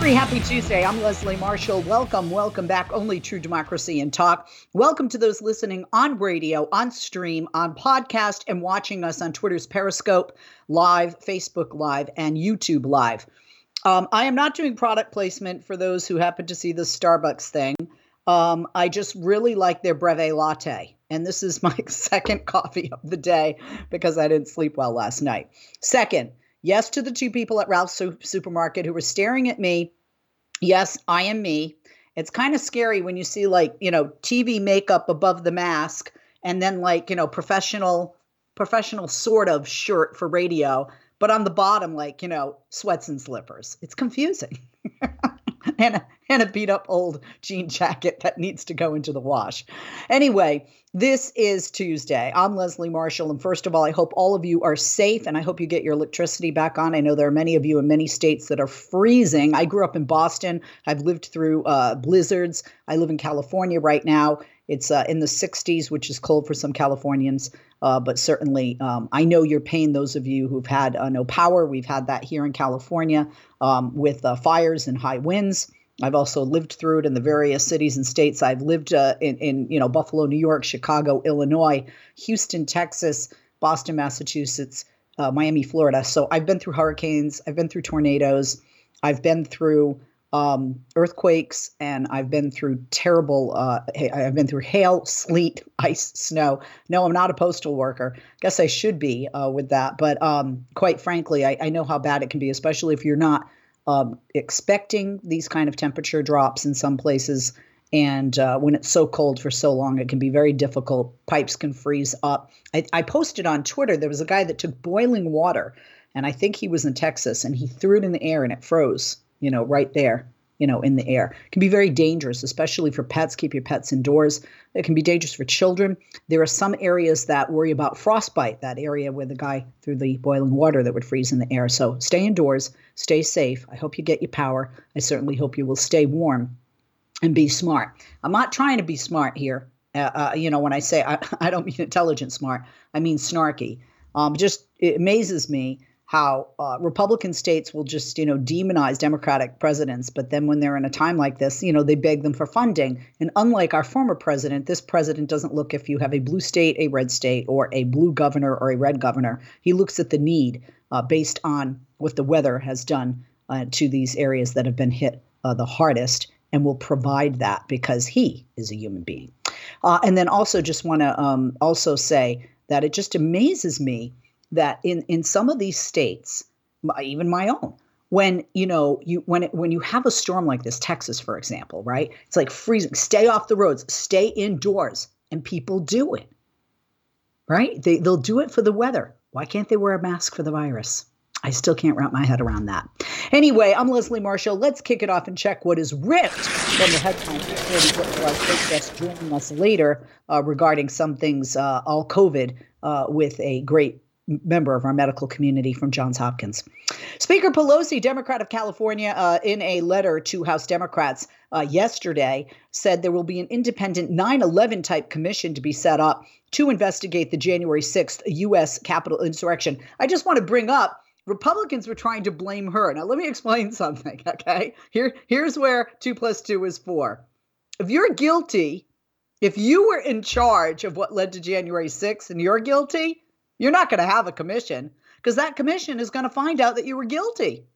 Free. Happy Tuesday. I'm Leslie Marshall. Welcome, welcome back. Only true democracy and talk. Welcome to those listening on radio, on stream, on podcast, and watching us on Twitter's Periscope Live, Facebook Live, and YouTube Live. Um, I am not doing product placement for those who happen to see the Starbucks thing. Um, I just really like their Breve latte. And this is my second coffee of the day because I didn't sleep well last night. Second, Yes to the two people at Ralph's supermarket who were staring at me. Yes, I am me. It's kind of scary when you see like, you know, TV makeup above the mask and then like, you know, professional professional sort of shirt for radio, but on the bottom like, you know, sweats and slippers. It's confusing. and a, and a beat up old jean jacket that needs to go into the wash. Anyway, this is Tuesday. I'm Leslie Marshall. And first of all, I hope all of you are safe and I hope you get your electricity back on. I know there are many of you in many states that are freezing. I grew up in Boston. I've lived through uh, blizzards. I live in California right now. It's uh, in the 60s, which is cold for some Californians. Uh, but certainly, um, I know your pain, those of you who've had uh, no power. We've had that here in California um, with uh, fires and high winds. I've also lived through it in the various cities and states. I've lived uh, in, in, you know, Buffalo, New York, Chicago, Illinois, Houston, Texas, Boston, Massachusetts, uh, Miami, Florida. So I've been through hurricanes. I've been through tornadoes. I've been through um, earthquakes, and I've been through terrible. Uh, I've been through hail, sleet, ice, snow. No, I'm not a postal worker. Guess I should be uh, with that, but um, quite frankly, I, I know how bad it can be, especially if you're not um, expecting these kind of temperature drops in some places. And uh, when it's so cold for so long, it can be very difficult. Pipes can freeze up. I, I posted on Twitter there was a guy that took boiling water, and I think he was in Texas, and he threw it in the air and it froze, you know, right there you know, in the air. It can be very dangerous, especially for pets. Keep your pets indoors. It can be dangerous for children. There are some areas that worry about frostbite, that area where the guy threw the boiling water that would freeze in the air. So stay indoors, stay safe. I hope you get your power. I certainly hope you will stay warm and be smart. I'm not trying to be smart here. Uh, uh, you know, when I say I, I don't mean intelligent smart, I mean snarky. Um, just it amazes me how uh, Republican states will just, you know, demonize Democratic presidents, but then when they're in a time like this, you know, they beg them for funding. And unlike our former president, this president doesn't look if you have a blue state, a red state, or a blue governor or a red governor. He looks at the need uh, based on what the weather has done uh, to these areas that have been hit uh, the hardest, and will provide that because he is a human being. Uh, and then also just want to um, also say that it just amazes me that in in some of these states, even my own, when you know you when it, when you have a storm like this, Texas, for example, right? It's like freezing. Stay off the roads. Stay indoors, and people do it. Right? They they'll do it for the weather. Why can't they wear a mask for the virus? I still can't wrap my head around that. Anyway, I'm Leslie Marshall. Let's kick it off and check what is ripped from the headlines joining us later uh, regarding some things, uh, all COVID, uh, with a great member of our medical community from Johns Hopkins. Speaker Pelosi, Democrat of California, uh, in a letter to House Democrats uh, yesterday, said there will be an independent 9 11 type commission to be set up to investigate the January 6th U.S. Capitol insurrection. I just want to bring up Republicans were trying to blame her. Now, let me explain something, okay? Here, here's where two plus two is four. If you're guilty, if you were in charge of what led to January 6th and you're guilty, you're not going to have a commission because that commission is going to find out that you were guilty.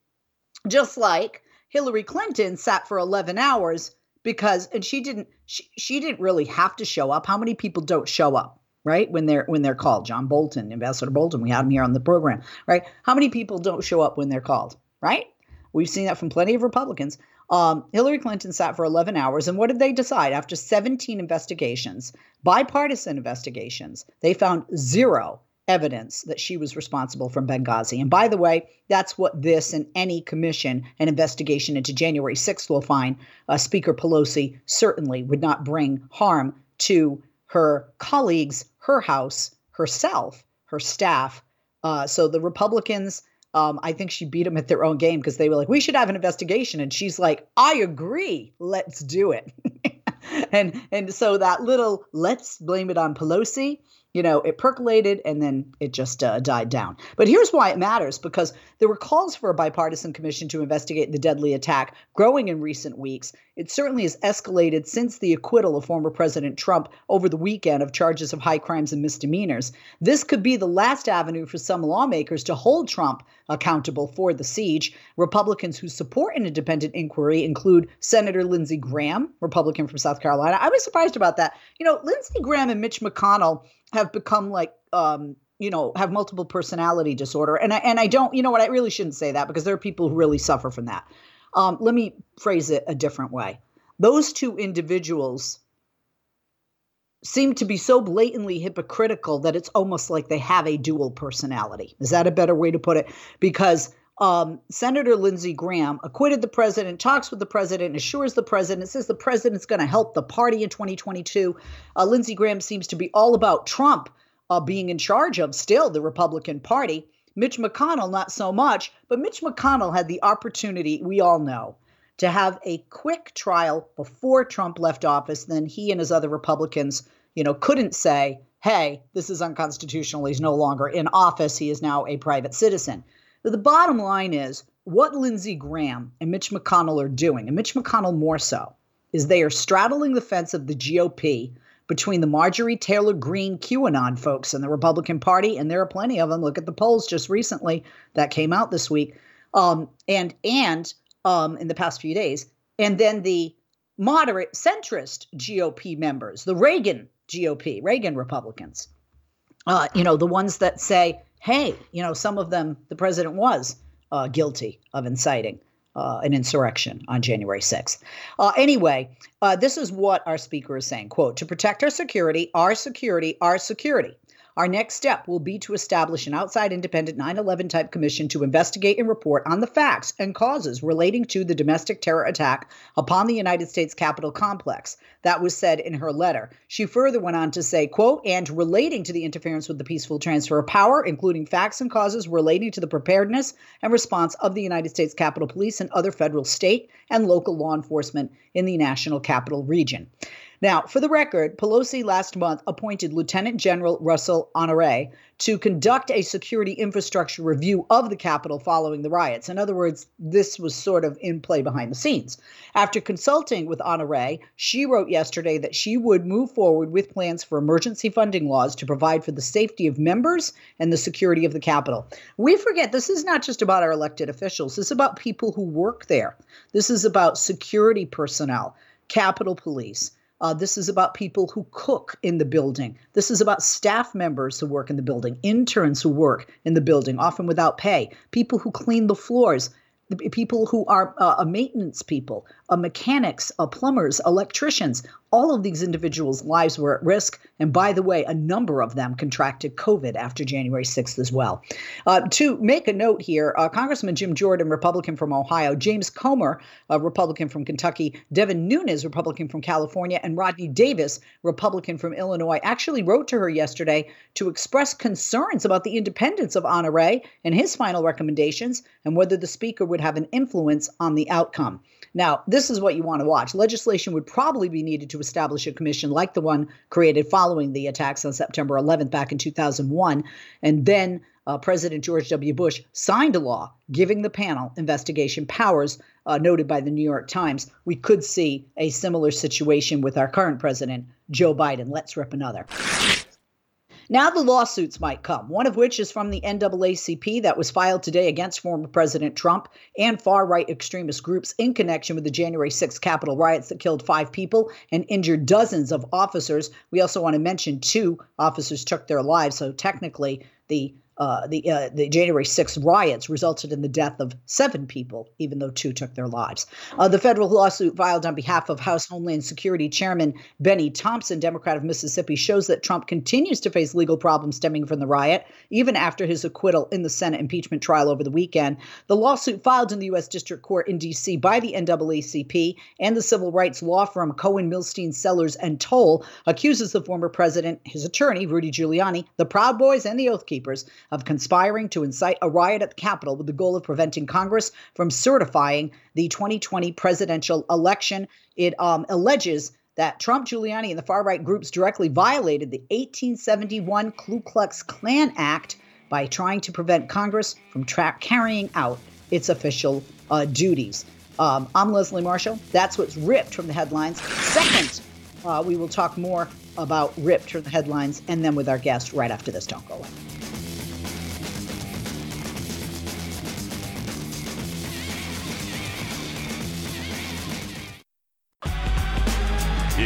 Just like Hillary Clinton sat for 11 hours because and she didn't she, she didn't really have to show up. How many people don't show up? right? When they're when they're called. John Bolton, Ambassador Bolton, we had him here on the program, right? How many people don't show up when they're called, right? We've seen that from plenty of Republicans. Um, Hillary Clinton sat for 11 hours, and what did they decide? After 17 investigations, bipartisan investigations, they found zero evidence that she was responsible from Benghazi. And by the way, that's what this and any commission and investigation into January 6th will find. Uh, Speaker Pelosi certainly would not bring harm to her colleagues, her house, herself, her staff. Uh, so the Republicans, um, I think she beat them at their own game because they were like, we should have an investigation. And she's like, I agree. Let's do it. and and so that little let's blame it on Pelosi you know, it percolated and then it just uh, died down. But here's why it matters because there were calls for a bipartisan commission to investigate the deadly attack growing in recent weeks. It certainly has escalated since the acquittal of former President Trump over the weekend of charges of high crimes and misdemeanors. This could be the last avenue for some lawmakers to hold Trump accountable for the siege. Republicans who support an independent inquiry include Senator Lindsey Graham, Republican from South Carolina. I was surprised about that. You know, Lindsey Graham and Mitch McConnell have become like um, you know have multiple personality disorder and I, and I don't you know what I really shouldn't say that because there are people who really suffer from that. Um, let me phrase it a different way. Those two individuals seem to be so blatantly hypocritical that it's almost like they have a dual personality. Is that a better way to put it? Because um, Senator Lindsey Graham acquitted the president, talks with the president, assures the president, says the president's going to help the party in 2022. Uh, Lindsey Graham seems to be all about Trump uh, being in charge of still the Republican Party. Mitch McConnell, not so much, but Mitch McConnell had the opportunity, we all know, to have a quick trial before Trump left office. Then he and his other Republicans, you know, couldn't say, hey, this is unconstitutional. He's no longer in office. He is now a private citizen. But the bottom line is what Lindsey Graham and Mitch McConnell are doing, and Mitch McConnell more so, is they are straddling the fence of the GOP between the Marjorie Taylor Greene QAnon folks and the Republican Party, and there are plenty of them. Look at the polls just recently that came out this week, um, and and um, in the past few days, and then the moderate centrist GOP members, the Reagan GOP, Reagan Republicans. Uh, you know, the ones that say, hey, you know, some of them, the president was uh, guilty of inciting uh, an insurrection on January 6th. Uh, anyway, uh, this is what our speaker is saying quote, to protect our security, our security, our security. Our next step will be to establish an outside independent 9 11 type commission to investigate and report on the facts and causes relating to the domestic terror attack upon the United States Capitol complex. That was said in her letter. She further went on to say, quote, and relating to the interference with the peaceful transfer of power, including facts and causes relating to the preparedness and response of the United States Capitol Police and other federal, state, and local law enforcement in the national capital region. Now, for the record, Pelosi last month appointed Lieutenant General Russell Honore to conduct a security infrastructure review of the Capitol following the riots. In other words, this was sort of in play behind the scenes. After consulting with Honore, she wrote yesterday that she would move forward with plans for emergency funding laws to provide for the safety of members and the security of the Capitol. We forget this is not just about our elected officials, this is about people who work there. This is about security personnel, Capitol Police uh, this is about people who cook in the building. This is about staff members who work in the building, interns who work in the building, often without pay, people who clean the floors, people who are uh, maintenance people, uh, mechanics, uh, plumbers, electricians, all of these individuals' lives were at risk. And by the way, a number of them contracted COVID after January 6th as well. Uh, to make a note here, uh, Congressman Jim Jordan, Republican from Ohio, James Comer, a Republican from Kentucky, Devin Nunes, Republican from California, and Rodney Davis, Republican from Illinois, actually wrote to her yesterday to express concerns about the independence of Honore and his final recommendations and whether the Speaker would have an influence on the outcome. Now, this is what you want to watch. Legislation would probably be needed to establish a commission like the one created following the attacks on September 11th back in 2001. And then uh, President George W. Bush signed a law giving the panel investigation powers, uh, noted by the New York Times. We could see a similar situation with our current president, Joe Biden. Let's rip another. Now the lawsuits might come, one of which is from the NAACP that was filed today against former President Trump and far right extremist groups in connection with the January 6th Capitol riots that killed five people and injured dozens of officers. We also want to mention two officers took their lives, so technically the uh, the uh, the January 6th riots resulted in the death of seven people, even though two took their lives. Uh, the federal lawsuit filed on behalf of House Homeland Security Chairman Benny Thompson, Democrat of Mississippi, shows that Trump continues to face legal problems stemming from the riot, even after his acquittal in the Senate impeachment trial over the weekend. The lawsuit filed in the U.S. District Court in D.C. by the NAACP and the civil rights law firm Cohen, Milstein, Sellers, and Toll accuses the former president, his attorney Rudy Giuliani, the Proud Boys, and the Oath Keepers of conspiring to incite a riot at the Capitol with the goal of preventing Congress from certifying the 2020 presidential election. It um, alleges that Trump, Giuliani, and the far right groups directly violated the 1871 Ku Klux Klan Act by trying to prevent Congress from tra- carrying out its official uh, duties. Um, I'm Leslie Marshall. That's what's ripped from the headlines. Second, uh, we will talk more about ripped from the headlines and then with our guest right after this. Don't go away.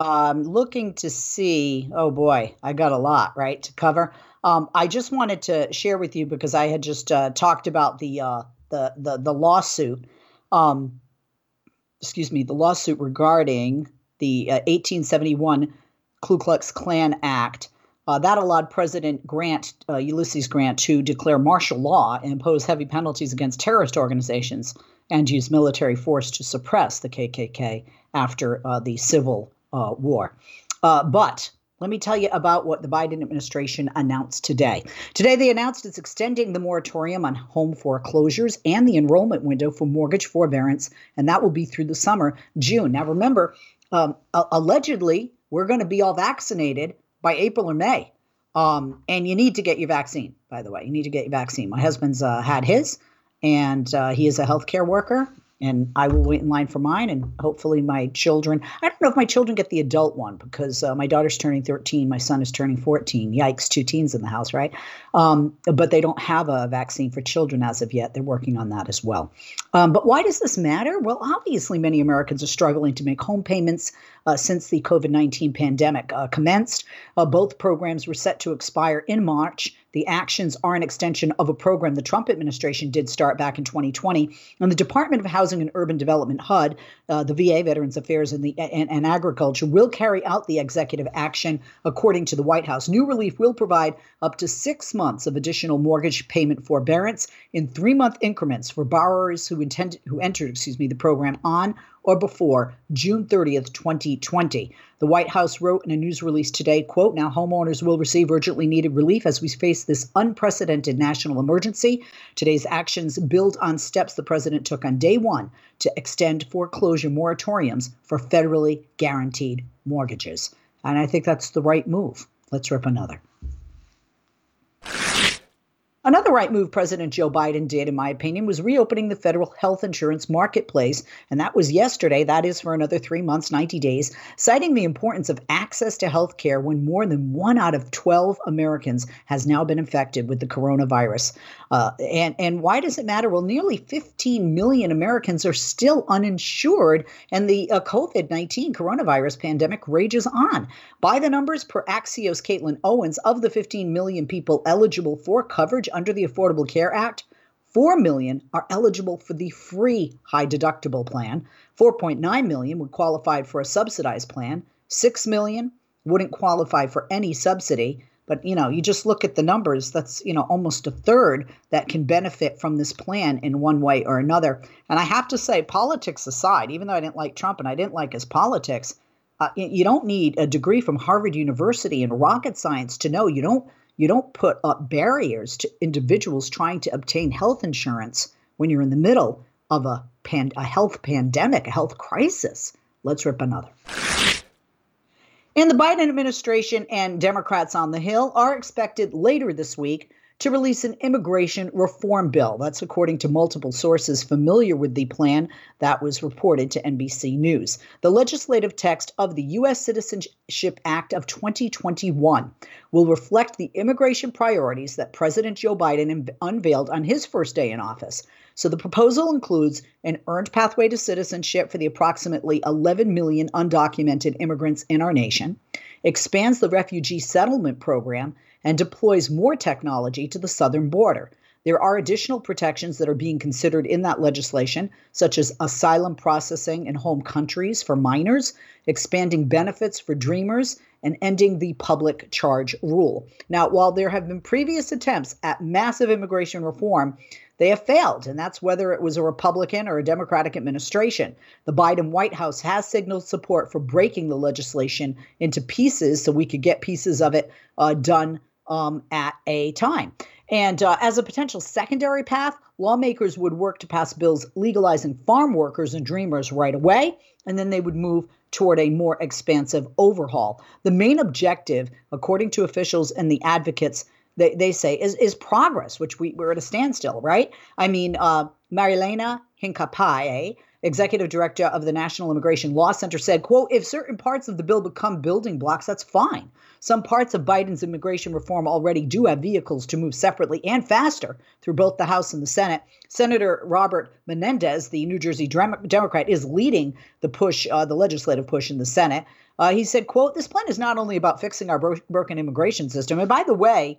Um, looking to see, oh boy, I got a lot, right, to cover. Um, I just wanted to share with you because I had just uh, talked about the, uh, the, the, the lawsuit. Um, excuse me, the lawsuit regarding the uh, 1871 Ku Klux Klan Act. Uh, that allowed President Grant, uh, Ulysses Grant, to declare martial law and impose heavy penalties against terrorist organizations and use military force to suppress the KKK after uh, the Civil uh, War. Uh, but let me tell you about what the Biden administration announced today. Today, they announced it's extending the moratorium on home foreclosures and the enrollment window for mortgage forbearance, and that will be through the summer, June. Now, remember, um, allegedly, we're going to be all vaccinated by April or May. Um, and you need to get your vaccine, by the way. You need to get your vaccine. My husband's uh, had his, and uh, he is a healthcare worker and I will wait in line for mine, and hopefully my children. I don't know if my children get the adult one because uh, my daughter's turning 13, my son is turning 14. Yikes, two teens in the house, right? Um, but they don't have a vaccine for children as of yet. They're working on that as well. Um, but why does this matter? Well, obviously, many Americans are struggling to make home payments uh, since the COVID 19 pandemic uh, commenced. Uh, both programs were set to expire in March. The actions are an extension of a program the Trump administration did start back in 2020. And the Department of Housing and Urban Development, HUD, uh, the VA, Veterans Affairs, and, the, and, and Agriculture will carry out the executive action according to the White House. New relief will provide up to six months of additional mortgage payment forbearance in three month increments for borrowers who intended who entered, excuse me, the program on or before June 30th, 2020. The White House wrote in a news release today, quote, now homeowners will receive urgently needed relief as we face this unprecedented national emergency. Today's actions build on steps the president took on day one to extend foreclosure moratoriums for federally guaranteed mortgages. And I think that's the right move. Let's rip another. Another right move President Joe Biden did, in my opinion, was reopening the federal health insurance marketplace. And that was yesterday. That is for another three months, 90 days, citing the importance of access to health care when more than one out of 12 Americans has now been infected with the coronavirus. Uh, and, and why does it matter? Well, nearly 15 million Americans are still uninsured, and the uh, COVID 19 coronavirus pandemic rages on. By the numbers per Axios Caitlin Owens, of the 15 million people eligible for coverage under the Affordable Care Act, 4 million are eligible for the free high deductible plan. 4.9 million would qualify for a subsidized plan. 6 million wouldn't qualify for any subsidy. But you know, you just look at the numbers. That's you know almost a third that can benefit from this plan in one way or another. And I have to say, politics aside, even though I didn't like Trump and I didn't like his politics, uh, you don't need a degree from Harvard University in rocket science to know you don't you don't put up barriers to individuals trying to obtain health insurance when you're in the middle of a a health pandemic, a health crisis. Let's rip another. And the Biden administration and Democrats on the Hill are expected later this week to release an immigration reform bill. That's according to multiple sources familiar with the plan that was reported to NBC News. The legislative text of the U.S. Citizenship Act of 2021 will reflect the immigration priorities that President Joe Biden unveiled on his first day in office. So the proposal includes an earned pathway to citizenship for the approximately 11 million undocumented immigrants in our nation, expands the refugee settlement program, and deploys more technology to the southern border. There are additional protections that are being considered in that legislation, such as asylum processing in home countries for minors, expanding benefits for dreamers, and ending the public charge rule. Now, while there have been previous attempts at massive immigration reform, they have failed, and that's whether it was a Republican or a Democratic administration. The Biden White House has signaled support for breaking the legislation into pieces so we could get pieces of it uh, done um, at a time. And uh, as a potential secondary path, lawmakers would work to pass bills legalizing farm workers and dreamers right away, and then they would move toward a more expansive overhaul. The main objective, according to officials and the advocates, they, they say is, is progress, which we, we're at a standstill, right? I mean, uh, Marielena Hincapié, executive director of the National Immigration Law Center, said, quote, if certain parts of the bill become building blocks, that's fine. Some parts of Biden's immigration reform already do have vehicles to move separately and faster through both the House and the Senate. Senator Robert Menendez, the New Jersey Democrat, is leading the push, uh, the legislative push in the Senate. Uh, he said, quote, this plan is not only about fixing our bro- broken immigration system, and by the way,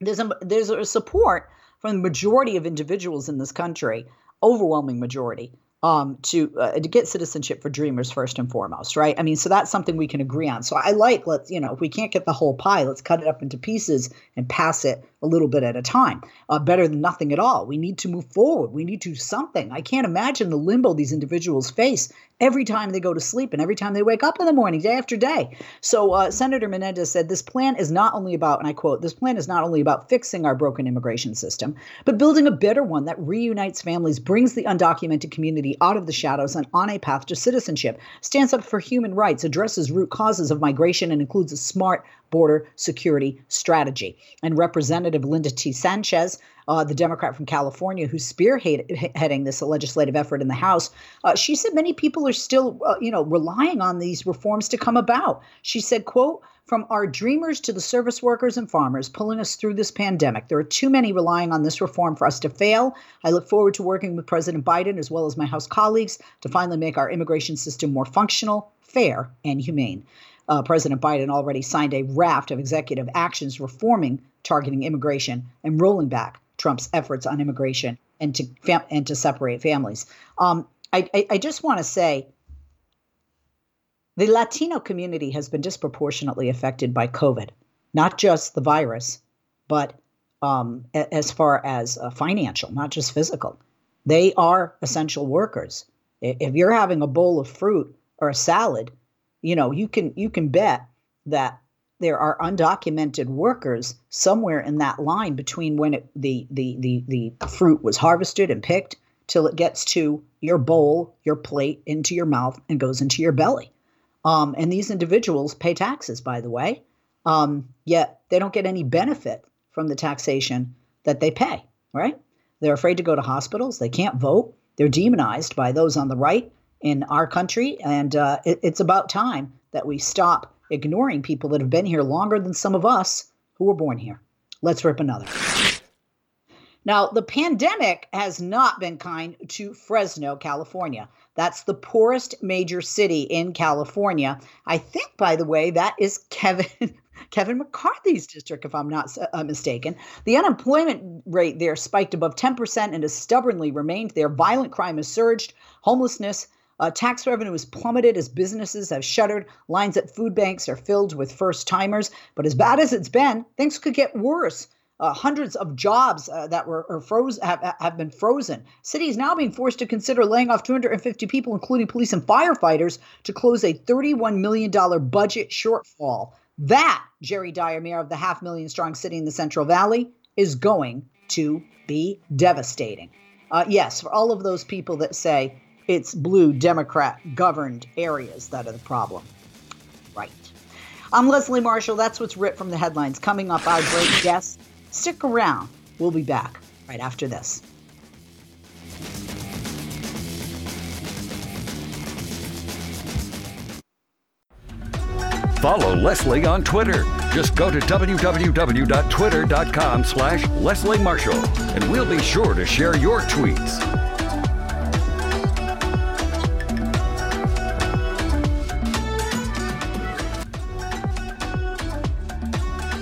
there's a, there's a support from the majority of individuals in this country, overwhelming majority, um, to uh, to get citizenship for dreamers first and foremost, right? I mean, so that's something we can agree on. So I like let's you know if we can't get the whole pie, let's cut it up into pieces and pass it a little bit at a time. Uh, better than nothing at all. We need to move forward. We need to do something. I can't imagine the limbo these individuals face every time they go to sleep and every time they wake up in the morning, day after day. So uh, Senator Menendez said this plan is not only about, and I quote, this plan is not only about fixing our broken immigration system, but building a better one that reunites families, brings the undocumented community out of the shadows and on a path to citizenship, stands up for human rights, addresses root causes of migration, and includes a smart border security strategy. And Representative Linda T. Sanchez uh, the Democrat from California who's spearheading this legislative effort in the House, uh, she said many people are still, uh, you know, relying on these reforms to come about. She said, "quote." From our dreamers to the service workers and farmers pulling us through this pandemic, there are too many relying on this reform for us to fail. I look forward to working with President Biden as well as my House colleagues to finally make our immigration system more functional, fair, and humane. Uh, President Biden already signed a raft of executive actions reforming targeting immigration and rolling back Trump's efforts on immigration and to fam- and to separate families. Um, I, I, I just want to say the Latino community has been disproportionately affected by COVID, not just the virus, but um, as far as uh, financial, not just physical. They are essential workers. If you're having a bowl of fruit or a salad, you know you can you can bet that there are undocumented workers somewhere in that line between when it, the, the, the, the fruit was harvested and picked till it gets to your bowl, your plate, into your mouth, and goes into your belly. Um, and these individuals pay taxes, by the way, um, yet they don't get any benefit from the taxation that they pay, right? They're afraid to go to hospitals. They can't vote. They're demonized by those on the right in our country. And uh, it, it's about time that we stop ignoring people that have been here longer than some of us who were born here. Let's rip another. Now, the pandemic has not been kind to Fresno, California. That's the poorest major city in California. I think, by the way, that is Kevin. Kevin McCarthy's district, if I'm not uh, mistaken. The unemployment rate there spiked above 10% and has stubbornly remained there. Violent crime has surged. Homelessness Uh, tax revenue has plummeted as businesses have shuttered. Lines at food banks are filled with first timers. But as bad as it's been, things could get worse. Uh, hundreds of jobs uh, that were froze have, have been frozen. City is now being forced to consider laying off 250 people, including police and firefighters, to close a $31 million budget shortfall. That, Jerry Dyer, mayor of the half million strong city in the Central Valley, is going to be devastating. Uh, yes, for all of those people that say it's blue Democrat governed areas that are the problem. Right. I'm Leslie Marshall. That's what's ripped from the headlines. Coming up, our great guest. Stick around. We'll be back right after this. Follow Leslie on Twitter. Just go to www.twitter.com slash Leslie Marshall, and we'll be sure to share your tweets.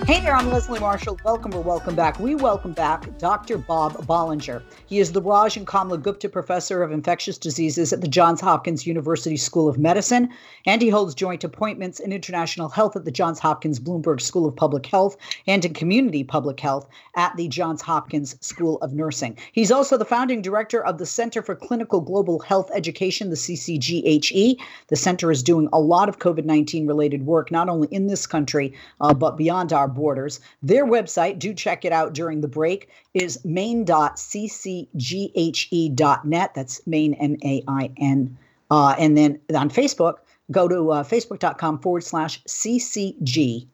Hey there, I'm Leslie Marshall. Welcome or welcome back. We welcome back Dr. Bob Bollinger. He is the Raj and Kamla Gupta Professor of Infectious Diseases at the Johns Hopkins University School of Medicine, and he holds joint appointments in international health at the Johns Hopkins Bloomberg School of Public Health and in community public health at the Johns Hopkins School of Nursing. He's also the founding director of the Center for Clinical Global Health Education, the CCGHE. The center is doing a lot of COVID 19 related work, not only in this country, uh, but beyond our borders. Their website, do check it out during the break, is main.ccghe.net. That's Main, M A I N. Uh, and then on Facebook, go to uh, facebook.com forward slash CCGHE.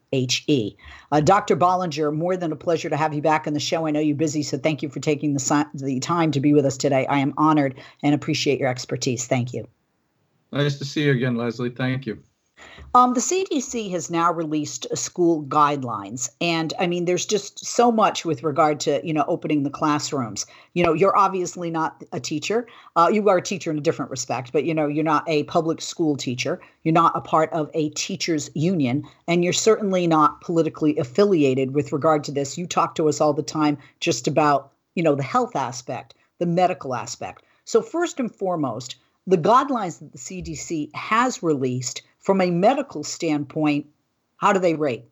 Uh, Dr. Bollinger, more than a pleasure to have you back on the show. I know you're busy, so thank you for taking the, the time to be with us today. I am honored and appreciate your expertise. Thank you. Nice to see you again, Leslie. Thank you. Um, the CDC has now released school guidelines, and I mean, there's just so much with regard to you know opening the classrooms. You know, you're obviously not a teacher. Uh, you are a teacher in a different respect, but you know, you're not a public school teacher. You're not a part of a teachers union, and you're certainly not politically affiliated with regard to this. You talk to us all the time just about you know the health aspect, the medical aspect. So first and foremost, the guidelines that the CDC has released from a medical standpoint, how do they rate?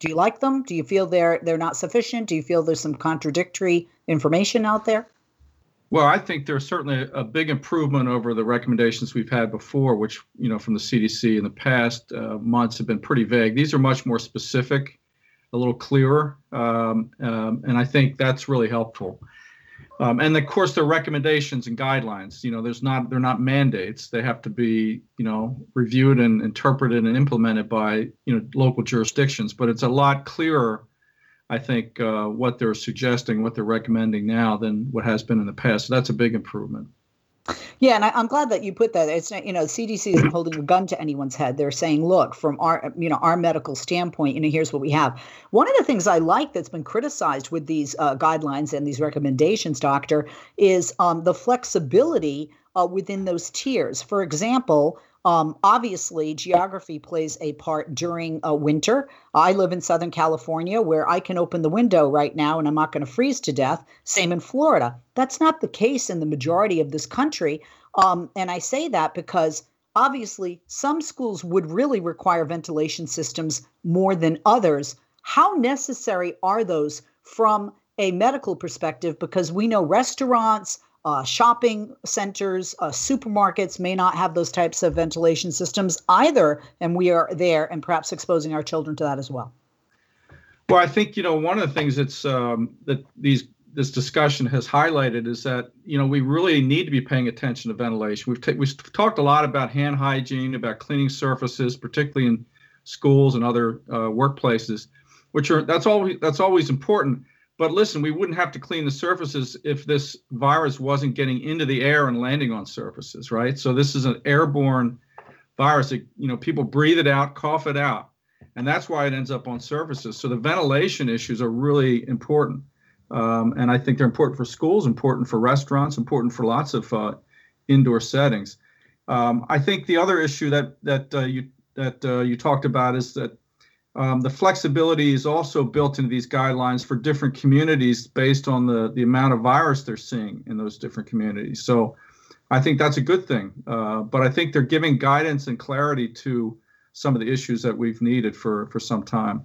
Do you like them? Do you feel they're they're not sufficient? Do you feel there's some contradictory information out there? Well, I think there's certainly a big improvement over the recommendations we've had before, which you know from the CDC in the past uh, months have been pretty vague. These are much more specific, a little clearer, um, um, and I think that's really helpful. Um, and of course, they're recommendations and guidelines. You know, there's not they're not mandates. They have to be you know reviewed and interpreted and implemented by you know local jurisdictions. But it's a lot clearer, I think, uh, what they're suggesting, what they're recommending now than what has been in the past. So that's a big improvement. Yeah, and I, am glad that you put that. It's not, you know, CDC isn't holding a gun to anyone's head. They're saying, look, from our you know our medical standpoint, you know, here's what we have. One of the things I like that's been criticized with these uh, guidelines and these recommendations, doctor, is um, the flexibility uh, within those tiers. For example, um, obviously, geography plays a part during a winter. I live in Southern California where I can open the window right now and I'm not going to freeze to death. Same in Florida. That's not the case in the majority of this country. Um, and I say that because obviously some schools would really require ventilation systems more than others. How necessary are those from a medical perspective? Because we know restaurants, uh, shopping centers, uh, supermarkets may not have those types of ventilation systems either, and we are there and perhaps exposing our children to that as well. Well, I think you know one of the things that's um, that these this discussion has highlighted is that you know we really need to be paying attention to ventilation. We've t- we've talked a lot about hand hygiene, about cleaning surfaces, particularly in schools and other uh, workplaces, which are that's always that's always important. But listen, we wouldn't have to clean the surfaces if this virus wasn't getting into the air and landing on surfaces, right? So this is an airborne virus. That, you know, people breathe it out, cough it out, and that's why it ends up on surfaces. So the ventilation issues are really important, um, and I think they're important for schools, important for restaurants, important for lots of uh, indoor settings. Um, I think the other issue that that uh, you that uh, you talked about is that um, the flexibility is also built into these guidelines for different communities based on the, the amount of virus they're seeing in those different communities. So, I think that's a good thing. Uh, but I think they're giving guidance and clarity to some of the issues that we've needed for for some time.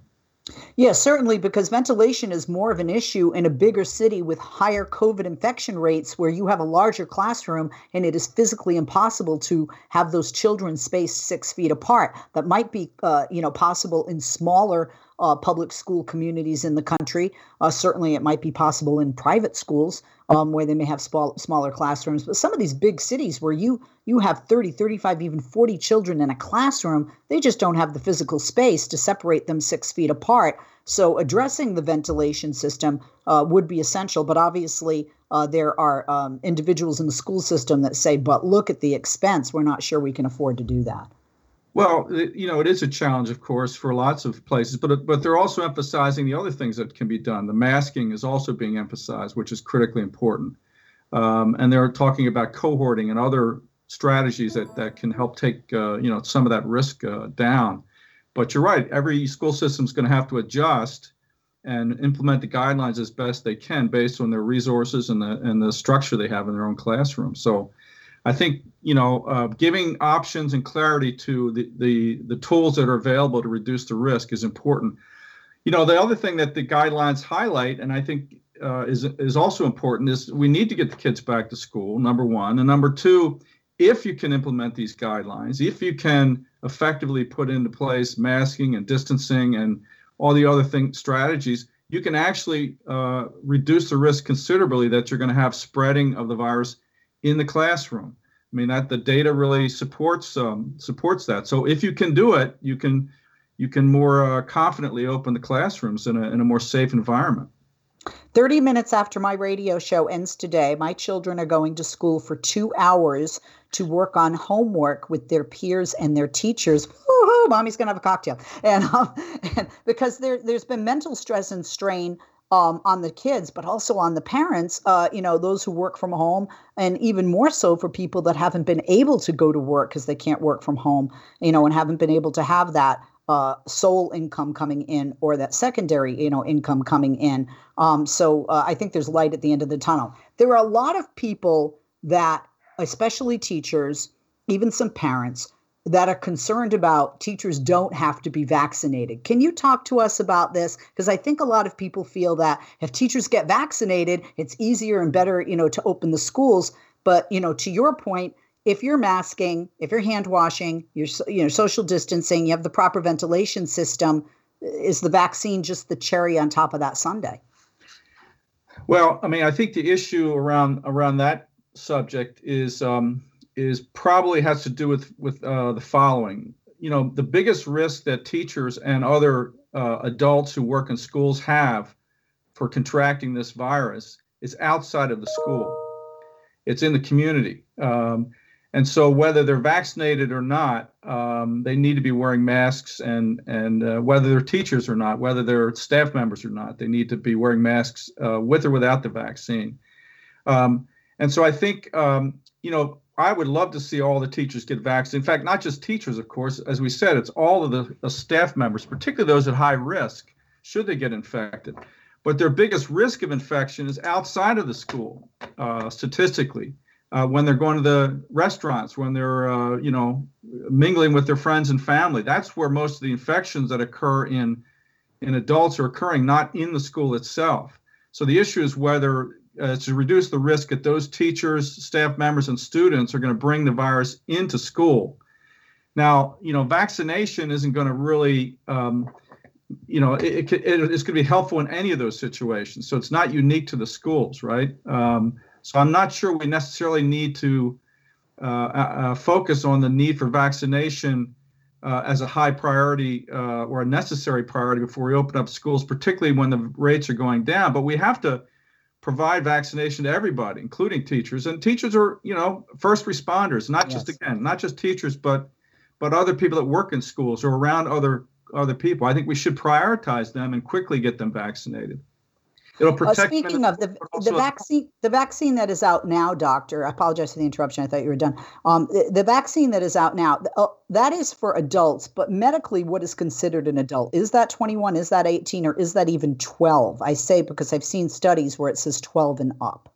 Yes, certainly, because ventilation is more of an issue in a bigger city with higher COVID infection rates where you have a larger classroom and it is physically impossible to have those children spaced six feet apart. That might be, uh, you know, possible in smaller uh, public school communities in the country. Uh, certainly, it might be possible in private schools um, where they may have small, smaller classrooms. But some of these big cities where you you have 30, 35, even 40 children in a classroom, they just don't have the physical space to separate them six feet apart. So addressing the ventilation system uh, would be essential. But obviously, uh, there are um, individuals in the school system that say, "But look at the expense. We're not sure we can afford to do that." Well, you know, it is a challenge, of course, for lots of places, but but they're also emphasizing the other things that can be done. The masking is also being emphasized, which is critically important, um, and they're talking about cohorting and other strategies that that can help take uh, you know some of that risk uh, down. But you're right; every school system is going to have to adjust and implement the guidelines as best they can based on their resources and the and the structure they have in their own classroom. So I think you know uh, giving options and clarity to the, the the tools that are available to reduce the risk is important. You know, the other thing that the guidelines highlight, and I think uh, is is also important, is we need to get the kids back to school. Number one, and number two, if you can implement these guidelines, if you can effectively put into place masking and distancing and all the other thing strategies, you can actually uh, reduce the risk considerably that you're going to have spreading of the virus in the classroom. I mean that the data really supports um, supports that. So if you can do it, you can you can more uh, confidently open the classrooms in a in a more safe environment. 30 minutes after my radio show ends today, my children are going to school for two hours to work on homework with their peers and their teachers. Woo-hoo, mommy's going to have a cocktail. And, um, and because there, there's been mental stress and strain um, on the kids, but also on the parents, uh, you know, those who work from home, and even more so for people that haven't been able to go to work because they can't work from home, you know, and haven't been able to have that uh, sole income coming in or that secondary, you know, income coming in. Um, so uh, I think there's light at the end of the tunnel. There are a lot of people that, especially teachers, even some parents, that are concerned about teachers don't have to be vaccinated. Can you talk to us about this? Because I think a lot of people feel that if teachers get vaccinated, it's easier and better, you know, to open the schools. But you know, to your point, if you're masking, if you're hand washing, you're you know social distancing, you have the proper ventilation system, is the vaccine just the cherry on top of that sundae? Well, I mean, I think the issue around around that subject is um, is probably has to do with with uh, the following. You know, the biggest risk that teachers and other uh, adults who work in schools have for contracting this virus is outside of the school. It's in the community. Um, and so, whether they're vaccinated or not, um, they need to be wearing masks, and and uh, whether they're teachers or not, whether they're staff members or not, they need to be wearing masks uh, with or without the vaccine. Um, and so, I think um, you know I would love to see all the teachers get vaccinated. In fact, not just teachers, of course. As we said, it's all of the, the staff members, particularly those at high risk, should they get infected. But their biggest risk of infection is outside of the school, uh, statistically. Uh, when they're going to the restaurants, when they're uh, you know mingling with their friends and family, that's where most of the infections that occur in in adults are occurring, not in the school itself. So the issue is whether uh, to reduce the risk that those teachers, staff members, and students are going to bring the virus into school. Now, you know, vaccination isn't going to really, um, you know, it, it, it, it's going to be helpful in any of those situations. So it's not unique to the schools, right? Um, so I'm not sure we necessarily need to uh, uh, focus on the need for vaccination uh, as a high priority uh, or a necessary priority before we open up schools, particularly when the rates are going down. But we have to provide vaccination to everybody, including teachers. And teachers are, you know, first responders, not yes. just again, not just teachers, but but other people that work in schools or around other other people. I think we should prioritize them and quickly get them vaccinated. It'll protect. Uh, speaking of the the vaccine, the vaccine that is out now, doctor. I apologize for the interruption. I thought you were done. Um, the, the vaccine that is out now, uh, that is for adults. But medically, what is considered an adult? Is that 21? Is that 18? Or is that even 12? I say because I've seen studies where it says 12 and up.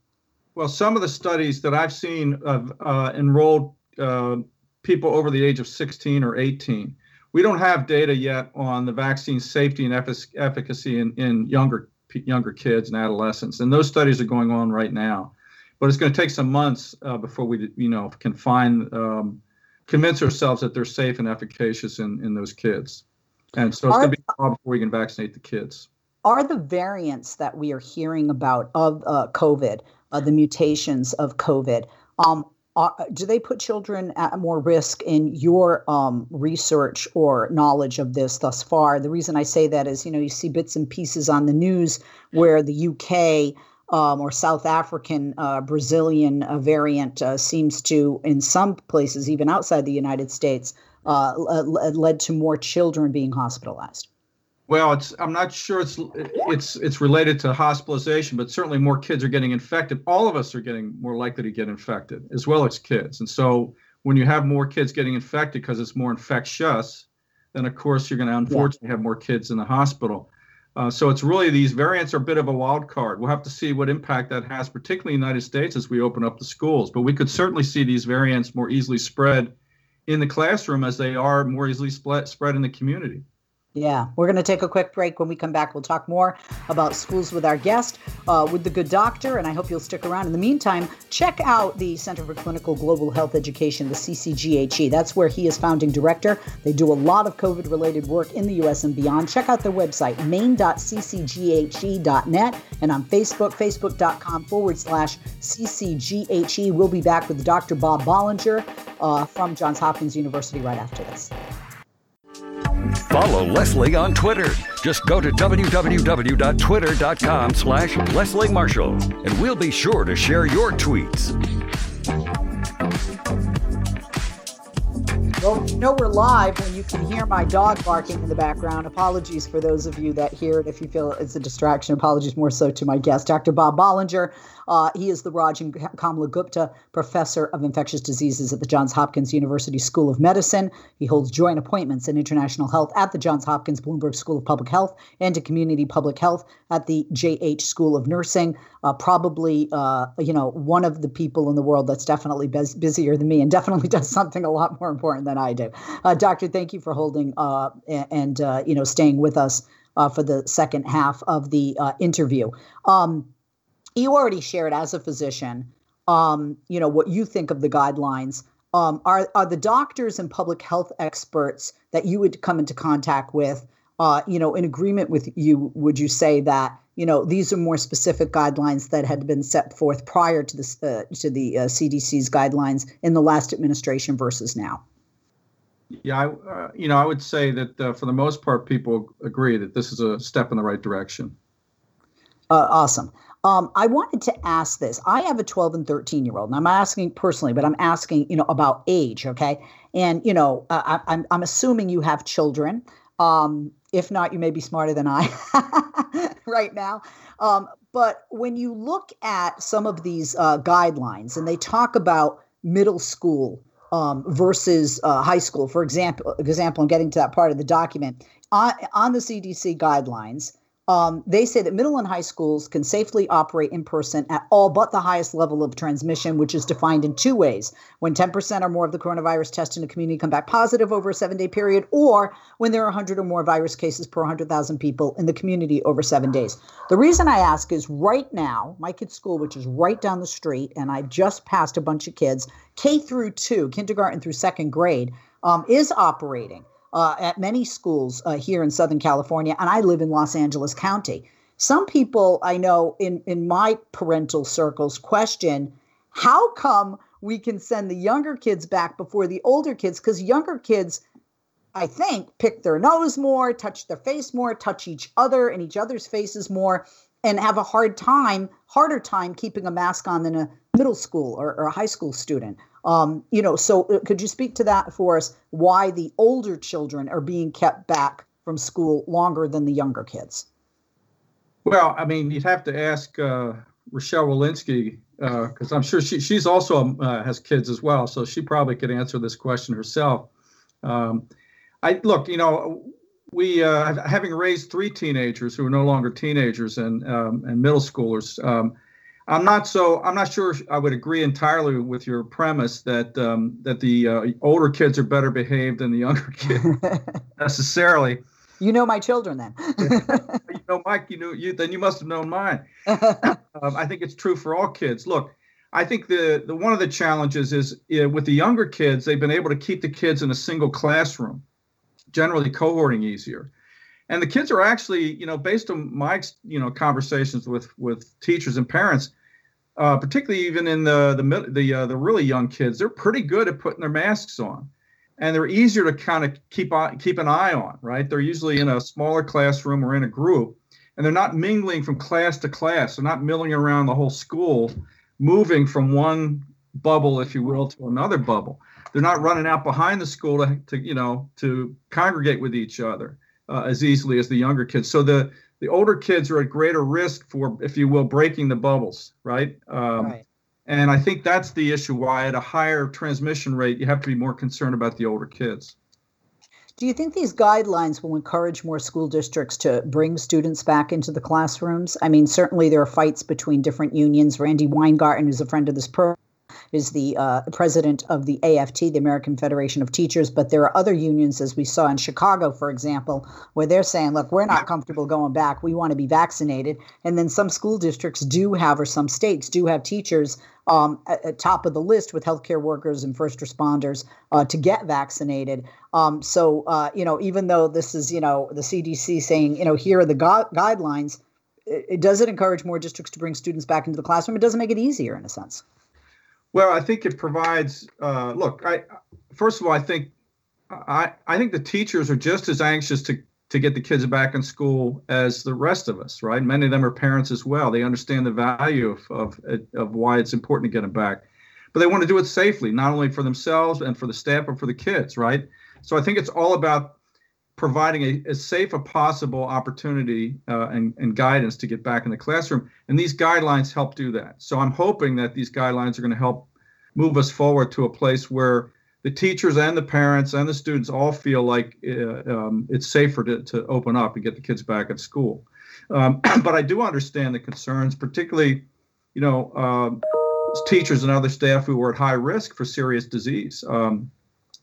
Well, some of the studies that I've seen have uh, enrolled uh, people over the age of 16 or 18. We don't have data yet on the vaccine safety and efficacy in, in younger younger kids and adolescents, and those studies are going on right now. But it's going to take some months uh, before we, you know, can find um, convince ourselves that they're safe and efficacious in, in those kids. And so it's going to be a while before we can vaccinate the kids. Are the variants that we are hearing about of uh, COVID, uh, the mutations of COVID, um, are, do they put children at more risk in your um, research or knowledge of this thus far? The reason I say that is, you know, you see bits and pieces on the news where the UK um, or South African, uh, Brazilian uh, variant uh, seems to, in some places, even outside the United States, uh, led to more children being hospitalized. Well, it's I'm not sure it's it's it's related to hospitalization, but certainly more kids are getting infected. All of us are getting more likely to get infected, as well as kids. And so when you have more kids getting infected because it's more infectious, then of course you're going to unfortunately yeah. have more kids in the hospital. Uh, so it's really these variants are a bit of a wild card. We'll have to see what impact that has, particularly in the United States as we open up the schools. But we could certainly see these variants more easily spread in the classroom as they are more easily spread in the community. Yeah, we're going to take a quick break. When we come back, we'll talk more about schools with our guest, uh, with the good doctor, and I hope you'll stick around. In the meantime, check out the Center for Clinical Global Health Education, the CCGHE. That's where he is founding director. They do a lot of COVID related work in the U.S. and beyond. Check out their website, main.ccghe.net, and on Facebook, facebook.com forward slash CCGHE. We'll be back with Dr. Bob Bollinger uh, from Johns Hopkins University right after this. Follow Leslie on Twitter. Just go to www.twitter.com slash Leslie Marshall, and we'll be sure to share your tweets. Well, you know we're live when you can hear my dog barking in the background. Apologies for those of you that hear it. If you feel it's a distraction, apologies more so to my guest, Dr. Bob Bollinger. Uh, he is the Raj and Kamla Gupta Professor of Infectious Diseases at the Johns Hopkins University School of Medicine. He holds joint appointments in international health at the Johns Hopkins Bloomberg School of Public Health and in community public health at the JH School of Nursing. Uh, probably, uh, you know, one of the people in the world that's definitely bus- busier than me and definitely does something a lot more important than I do. Uh, doctor, thank you for holding uh, and, uh, you know, staying with us. for the second half of the interview. Um, you already shared as a physician, um, you know, what you think of the guidelines. Um, are are the doctors and public health experts that you would come into contact with, uh, you know, in agreement with you? Would you say that you know these are more specific guidelines that had been set forth prior to the uh, to the uh, CDC's guidelines in the last administration versus now? Yeah, I, uh, you know, I would say that uh, for the most part, people agree that this is a step in the right direction. Uh, awesome. Um, I wanted to ask this. I have a 12 and 13 year old, and I'm asking personally, but I'm asking, you know, about age, okay? And you know, I, I'm I'm assuming you have children. Um, if not, you may be smarter than I right now. Um, but when you look at some of these uh, guidelines, and they talk about middle school um, versus uh, high school, for example, example, I'm getting to that part of the document on, on the CDC guidelines um, they say that middle and high schools can safely operate in person at all but the highest level of transmission, which is defined in two ways when 10% or more of the coronavirus tests in a community come back positive over a seven day period, or when there are 100 or more virus cases per 100,000 people in the community over seven days. The reason I ask is right now, my kid's school, which is right down the street, and I just passed a bunch of kids, K through two, kindergarten through second grade, um, is operating uh, at many schools uh, here in Southern California, and I live in Los Angeles County. Some people I know in, in my parental circles question how come we can send the younger kids back before the older kids? Because younger kids, I think, pick their nose more, touch their face more, touch each other and each other's faces more, and have a hard time, harder time keeping a mask on than a middle school or, or a high school student. Um, you know, so uh, could you speak to that for us? Why the older children are being kept back from school longer than the younger kids? Well, I mean, you'd have to ask uh, Rochelle Walensky because uh, I'm sure she she's also um, uh, has kids as well, so she probably could answer this question herself. Um, I look, you know, we uh, having raised three teenagers who are no longer teenagers and um, and middle schoolers. Um, I'm not so. I'm not sure. I would agree entirely with your premise that um, that the uh, older kids are better behaved than the younger kids necessarily. You know my children then. you know, Mike. You knew you. Then you must have known mine. um, I think it's true for all kids. Look, I think the, the one of the challenges is uh, with the younger kids, they've been able to keep the kids in a single classroom, generally cohorting easier and the kids are actually you know based on my you know conversations with with teachers and parents uh, particularly even in the the the uh, the really young kids, they're pretty good at putting their masks on, and they're easier to kind of keep on, keep an eye on. Right? They're usually in a smaller classroom or in a group, and they're not mingling from class to class. They're not milling around the whole school, moving from one bubble, if you will, to another bubble. They're not running out behind the school to, to you know to congregate with each other uh, as easily as the younger kids. So the the older kids are at greater risk for, if you will, breaking the bubbles, right? Um, right. And I think that's the issue why, at a higher transmission rate, you have to be more concerned about the older kids. Do you think these guidelines will encourage more school districts to bring students back into the classrooms? I mean, certainly there are fights between different unions. Randi Weingarten, who's a friend of this program, is the uh, president of the AFT, the American Federation of Teachers. But there are other unions, as we saw in Chicago, for example, where they're saying, look, we're not comfortable going back. We want to be vaccinated. And then some school districts do have, or some states do have teachers um, at, at, top of the list with healthcare workers and first responders uh, to get vaccinated. Um, so, uh, you know, even though this is, you know, the CDC saying, you know, here are the gu- guidelines, it, it does it encourage more districts to bring students back into the classroom. It doesn't make it easier in a sense. Well, I think it provides. Uh, look, I first of all, I think I I think the teachers are just as anxious to to get the kids back in school as the rest of us, right? Many of them are parents as well. They understand the value of of of why it's important to get them back, but they want to do it safely, not only for themselves and for the staff, but for the kids, right? So I think it's all about providing a, as safe a possible opportunity uh, and, and guidance to get back in the classroom. And these guidelines help do that. So I'm hoping that these guidelines are going to help move us forward to a place where the teachers and the parents and the students all feel like uh, um, it's safer to, to open up and get the kids back at school. Um, but I do understand the concerns, particularly, you know, um, teachers and other staff who are at high risk for serious disease. Um,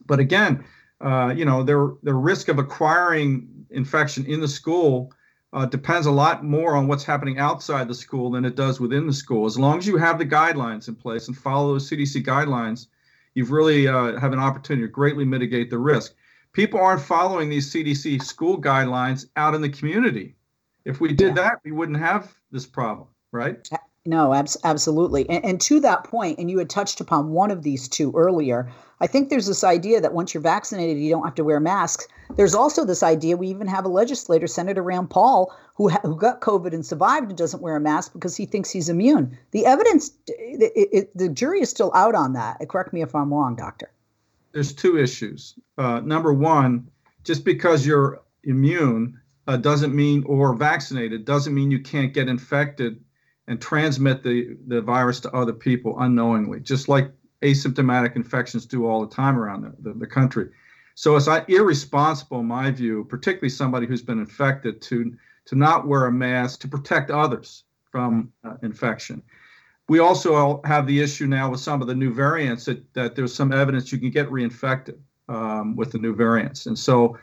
but again, uh, you know, their their risk of acquiring infection in the school uh, depends a lot more on what's happening outside the school than it does within the school. As long as you have the guidelines in place and follow those CDC guidelines, you've really uh, have an opportunity to greatly mitigate the risk. People aren't following these CDC school guidelines out in the community. If we did yeah. that, we wouldn't have this problem, right? No, abs- absolutely. And, and to that point, and you had touched upon one of these two earlier, I think there's this idea that once you're vaccinated, you don't have to wear masks. There's also this idea we even have a legislator, Senator Rand Paul, who, ha- who got COVID and survived and doesn't wear a mask because he thinks he's immune. The evidence, it, it, the jury is still out on that. Correct me if I'm wrong, doctor. There's two issues. Uh, number one, just because you're immune uh, doesn't mean, or vaccinated, doesn't mean you can't get infected and transmit the, the virus to other people unknowingly, just like asymptomatic infections do all the time around the, the, the country. So it's irresponsible, in my view, particularly somebody who's been infected, to to not wear a mask to protect others from uh, infection. We also have the issue now with some of the new variants that, that there's some evidence you can get reinfected um, with the new variants, and so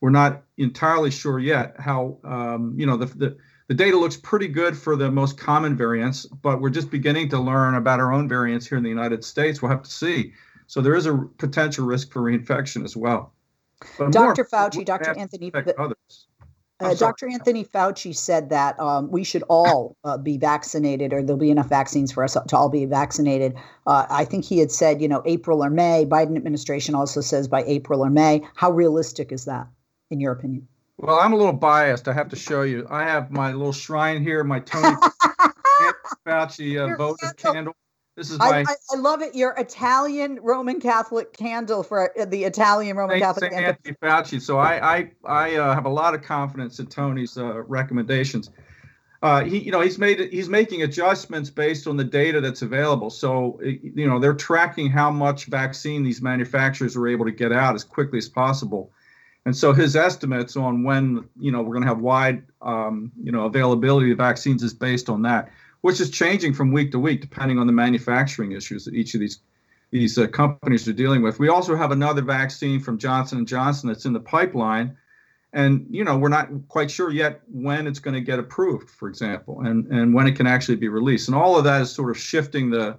we're not entirely sure yet how um, you know the, the the data looks pretty good for the most common variants, but we're just beginning to learn about our own variants here in the United States. We'll have to see. So there is a potential risk for reinfection as well. But Dr. Fauci, Dr. Anthony, uh, Dr. Anthony Fauci said that um, we should all uh, be vaccinated, or there'll be enough vaccines for us to all be vaccinated. Uh, I think he had said, you know, April or May. Biden administration also says by April or May. How realistic is that, in your opinion? Well, I'm a little biased. I have to show you. I have my little shrine here, my Tony Fauci uh, votive candle. This is my. I, I, I, love it. Your Italian Roman Catholic candle for uh, the Italian Roman Saint, Catholic. Saint Anthony Fauci. So I I I uh, have a lot of confidence in Tony's uh, recommendations. Uh, he, you know, he's made he's making adjustments based on the data that's available. So, you know, they're tracking how much vaccine these manufacturers are able to get out as quickly as possible. And so his estimates on when you know we're going to have wide um, you know availability of vaccines is based on that. which is changing from week to week depending on the manufacturing issues that each of these these uh, companies are dealing with. We also have another vaccine from Johnson and Johnson that's in the pipeline, and you know we're not quite sure yet when it's going to get approved, for example, and and when it can actually be released. And all of that is sort of shifting the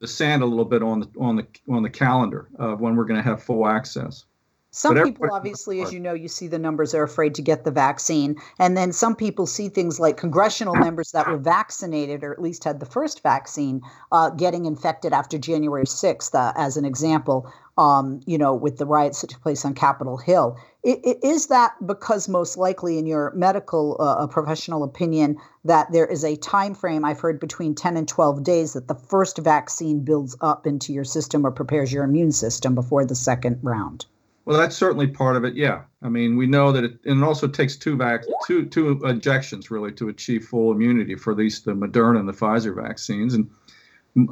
the sand a little bit on the on the on the calendar of when we're going to have full access. Some people, obviously, as you know, you see the numbers are afraid to get the vaccine. And then some people see things like congressional members that were vaccinated or at least had the first vaccine uh, getting infected after January 6th, uh, as an example, um, you know, with the riots that took place on Capitol Hill. It, it, is that because most likely, in your medical uh, professional opinion, that there is a time frame I've heard between 10 and 12 days that the first vaccine builds up into your system or prepares your immune system before the second round? Well, that's certainly part of it. Yeah, I mean, we know that it, and it also takes two vac two two injections really to achieve full immunity for at least the Moderna and the Pfizer vaccines, and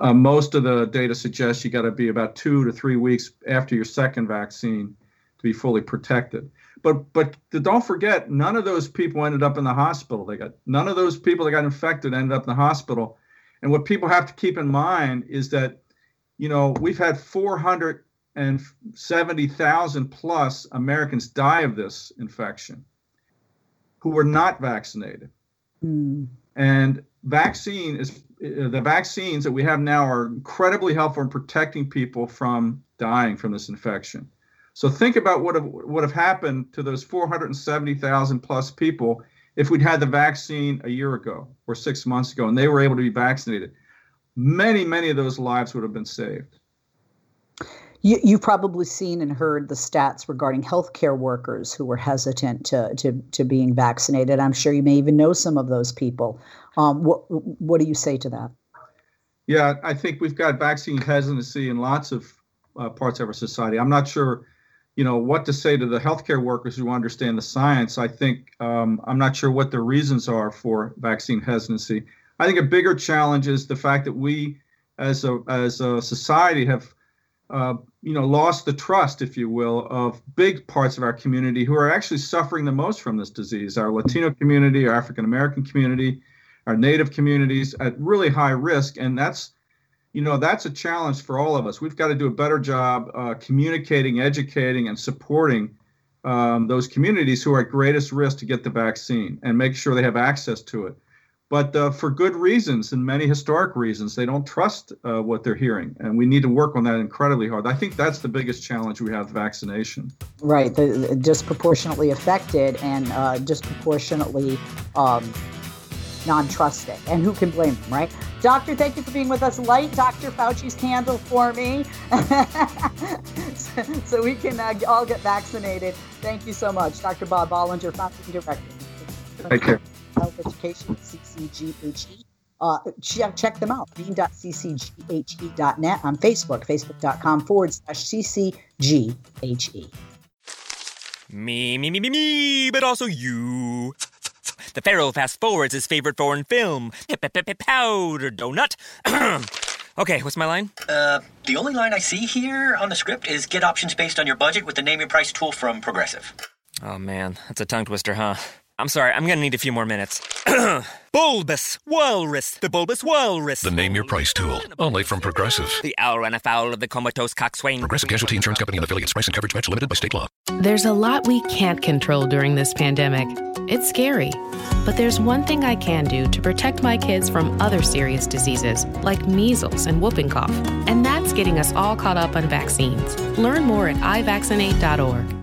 uh, most of the data suggests you got to be about two to three weeks after your second vaccine to be fully protected. But but don't forget, none of those people ended up in the hospital. They got none of those people that got infected ended up in the hospital. And what people have to keep in mind is that, you know, we've had 400 and 70,000 plus Americans die of this infection who were not vaccinated. Mm. And vaccine is uh, the vaccines that we have now are incredibly helpful in protecting people from dying from this infection. So think about what have, would have happened to those 470,000 plus people if we'd had the vaccine a year ago or six months ago and they were able to be vaccinated. Many, many of those lives would have been saved. You, you've probably seen and heard the stats regarding healthcare workers who were hesitant to, to, to being vaccinated. I'm sure you may even know some of those people. Um, what, what do you say to that? Yeah, I think we've got vaccine hesitancy in lots of uh, parts of our society. I'm not sure, you know, what to say to the healthcare workers who understand the science. I think um, I'm not sure what the reasons are for vaccine hesitancy. I think a bigger challenge is the fact that we, as a as a society, have uh, you know, lost the trust, if you will, of big parts of our community who are actually suffering the most from this disease. Our Latino community, our African American community, our Native communities at really high risk, and that's, you know, that's a challenge for all of us. We've got to do a better job uh, communicating, educating, and supporting um, those communities who are at greatest risk to get the vaccine and make sure they have access to it but uh, for good reasons and many historic reasons. They don't trust uh, what they're hearing, and we need to work on that incredibly hard. I think that's the biggest challenge we have: vaccination. Right, the, the disproportionately affected and uh, disproportionately um, non-trusting, and who can blame them, right? Doctor, thank you for being with us. Light Dr. Fauci's candle for me, so, so, we can uh, all get vaccinated. Thank you so much, Dr. Bob Bollinger, founding director. Take care. Health Education, CCGHE. Uh, check, check them out, dean.ccghe.net on Facebook, facebook.com forward slash CCGHE. Me, me, me, me, me, but also you. The Pharaoh fast forwards his favorite foreign film, Powder Donut. okay, what's my line? Uh, the only line I see here on the script is get options based on your budget with the name your price tool from Progressive. Oh man, that's a tongue twister, huh? I'm sorry, I'm gonna need a few more minutes. bulbous Walrus, the Bulbous Walrus. The name your price tool, only from Progressive. The owl ran afoul of the comatose coxswain. Progressive Casualty Insurance Company and affiliates. Price and coverage match limited by state law. There's a lot we can't control during this pandemic. It's scary. But there's one thing I can do to protect my kids from other serious diseases like measles and whooping cough. And that's getting us all caught up on vaccines. Learn more at ivaccinate.org.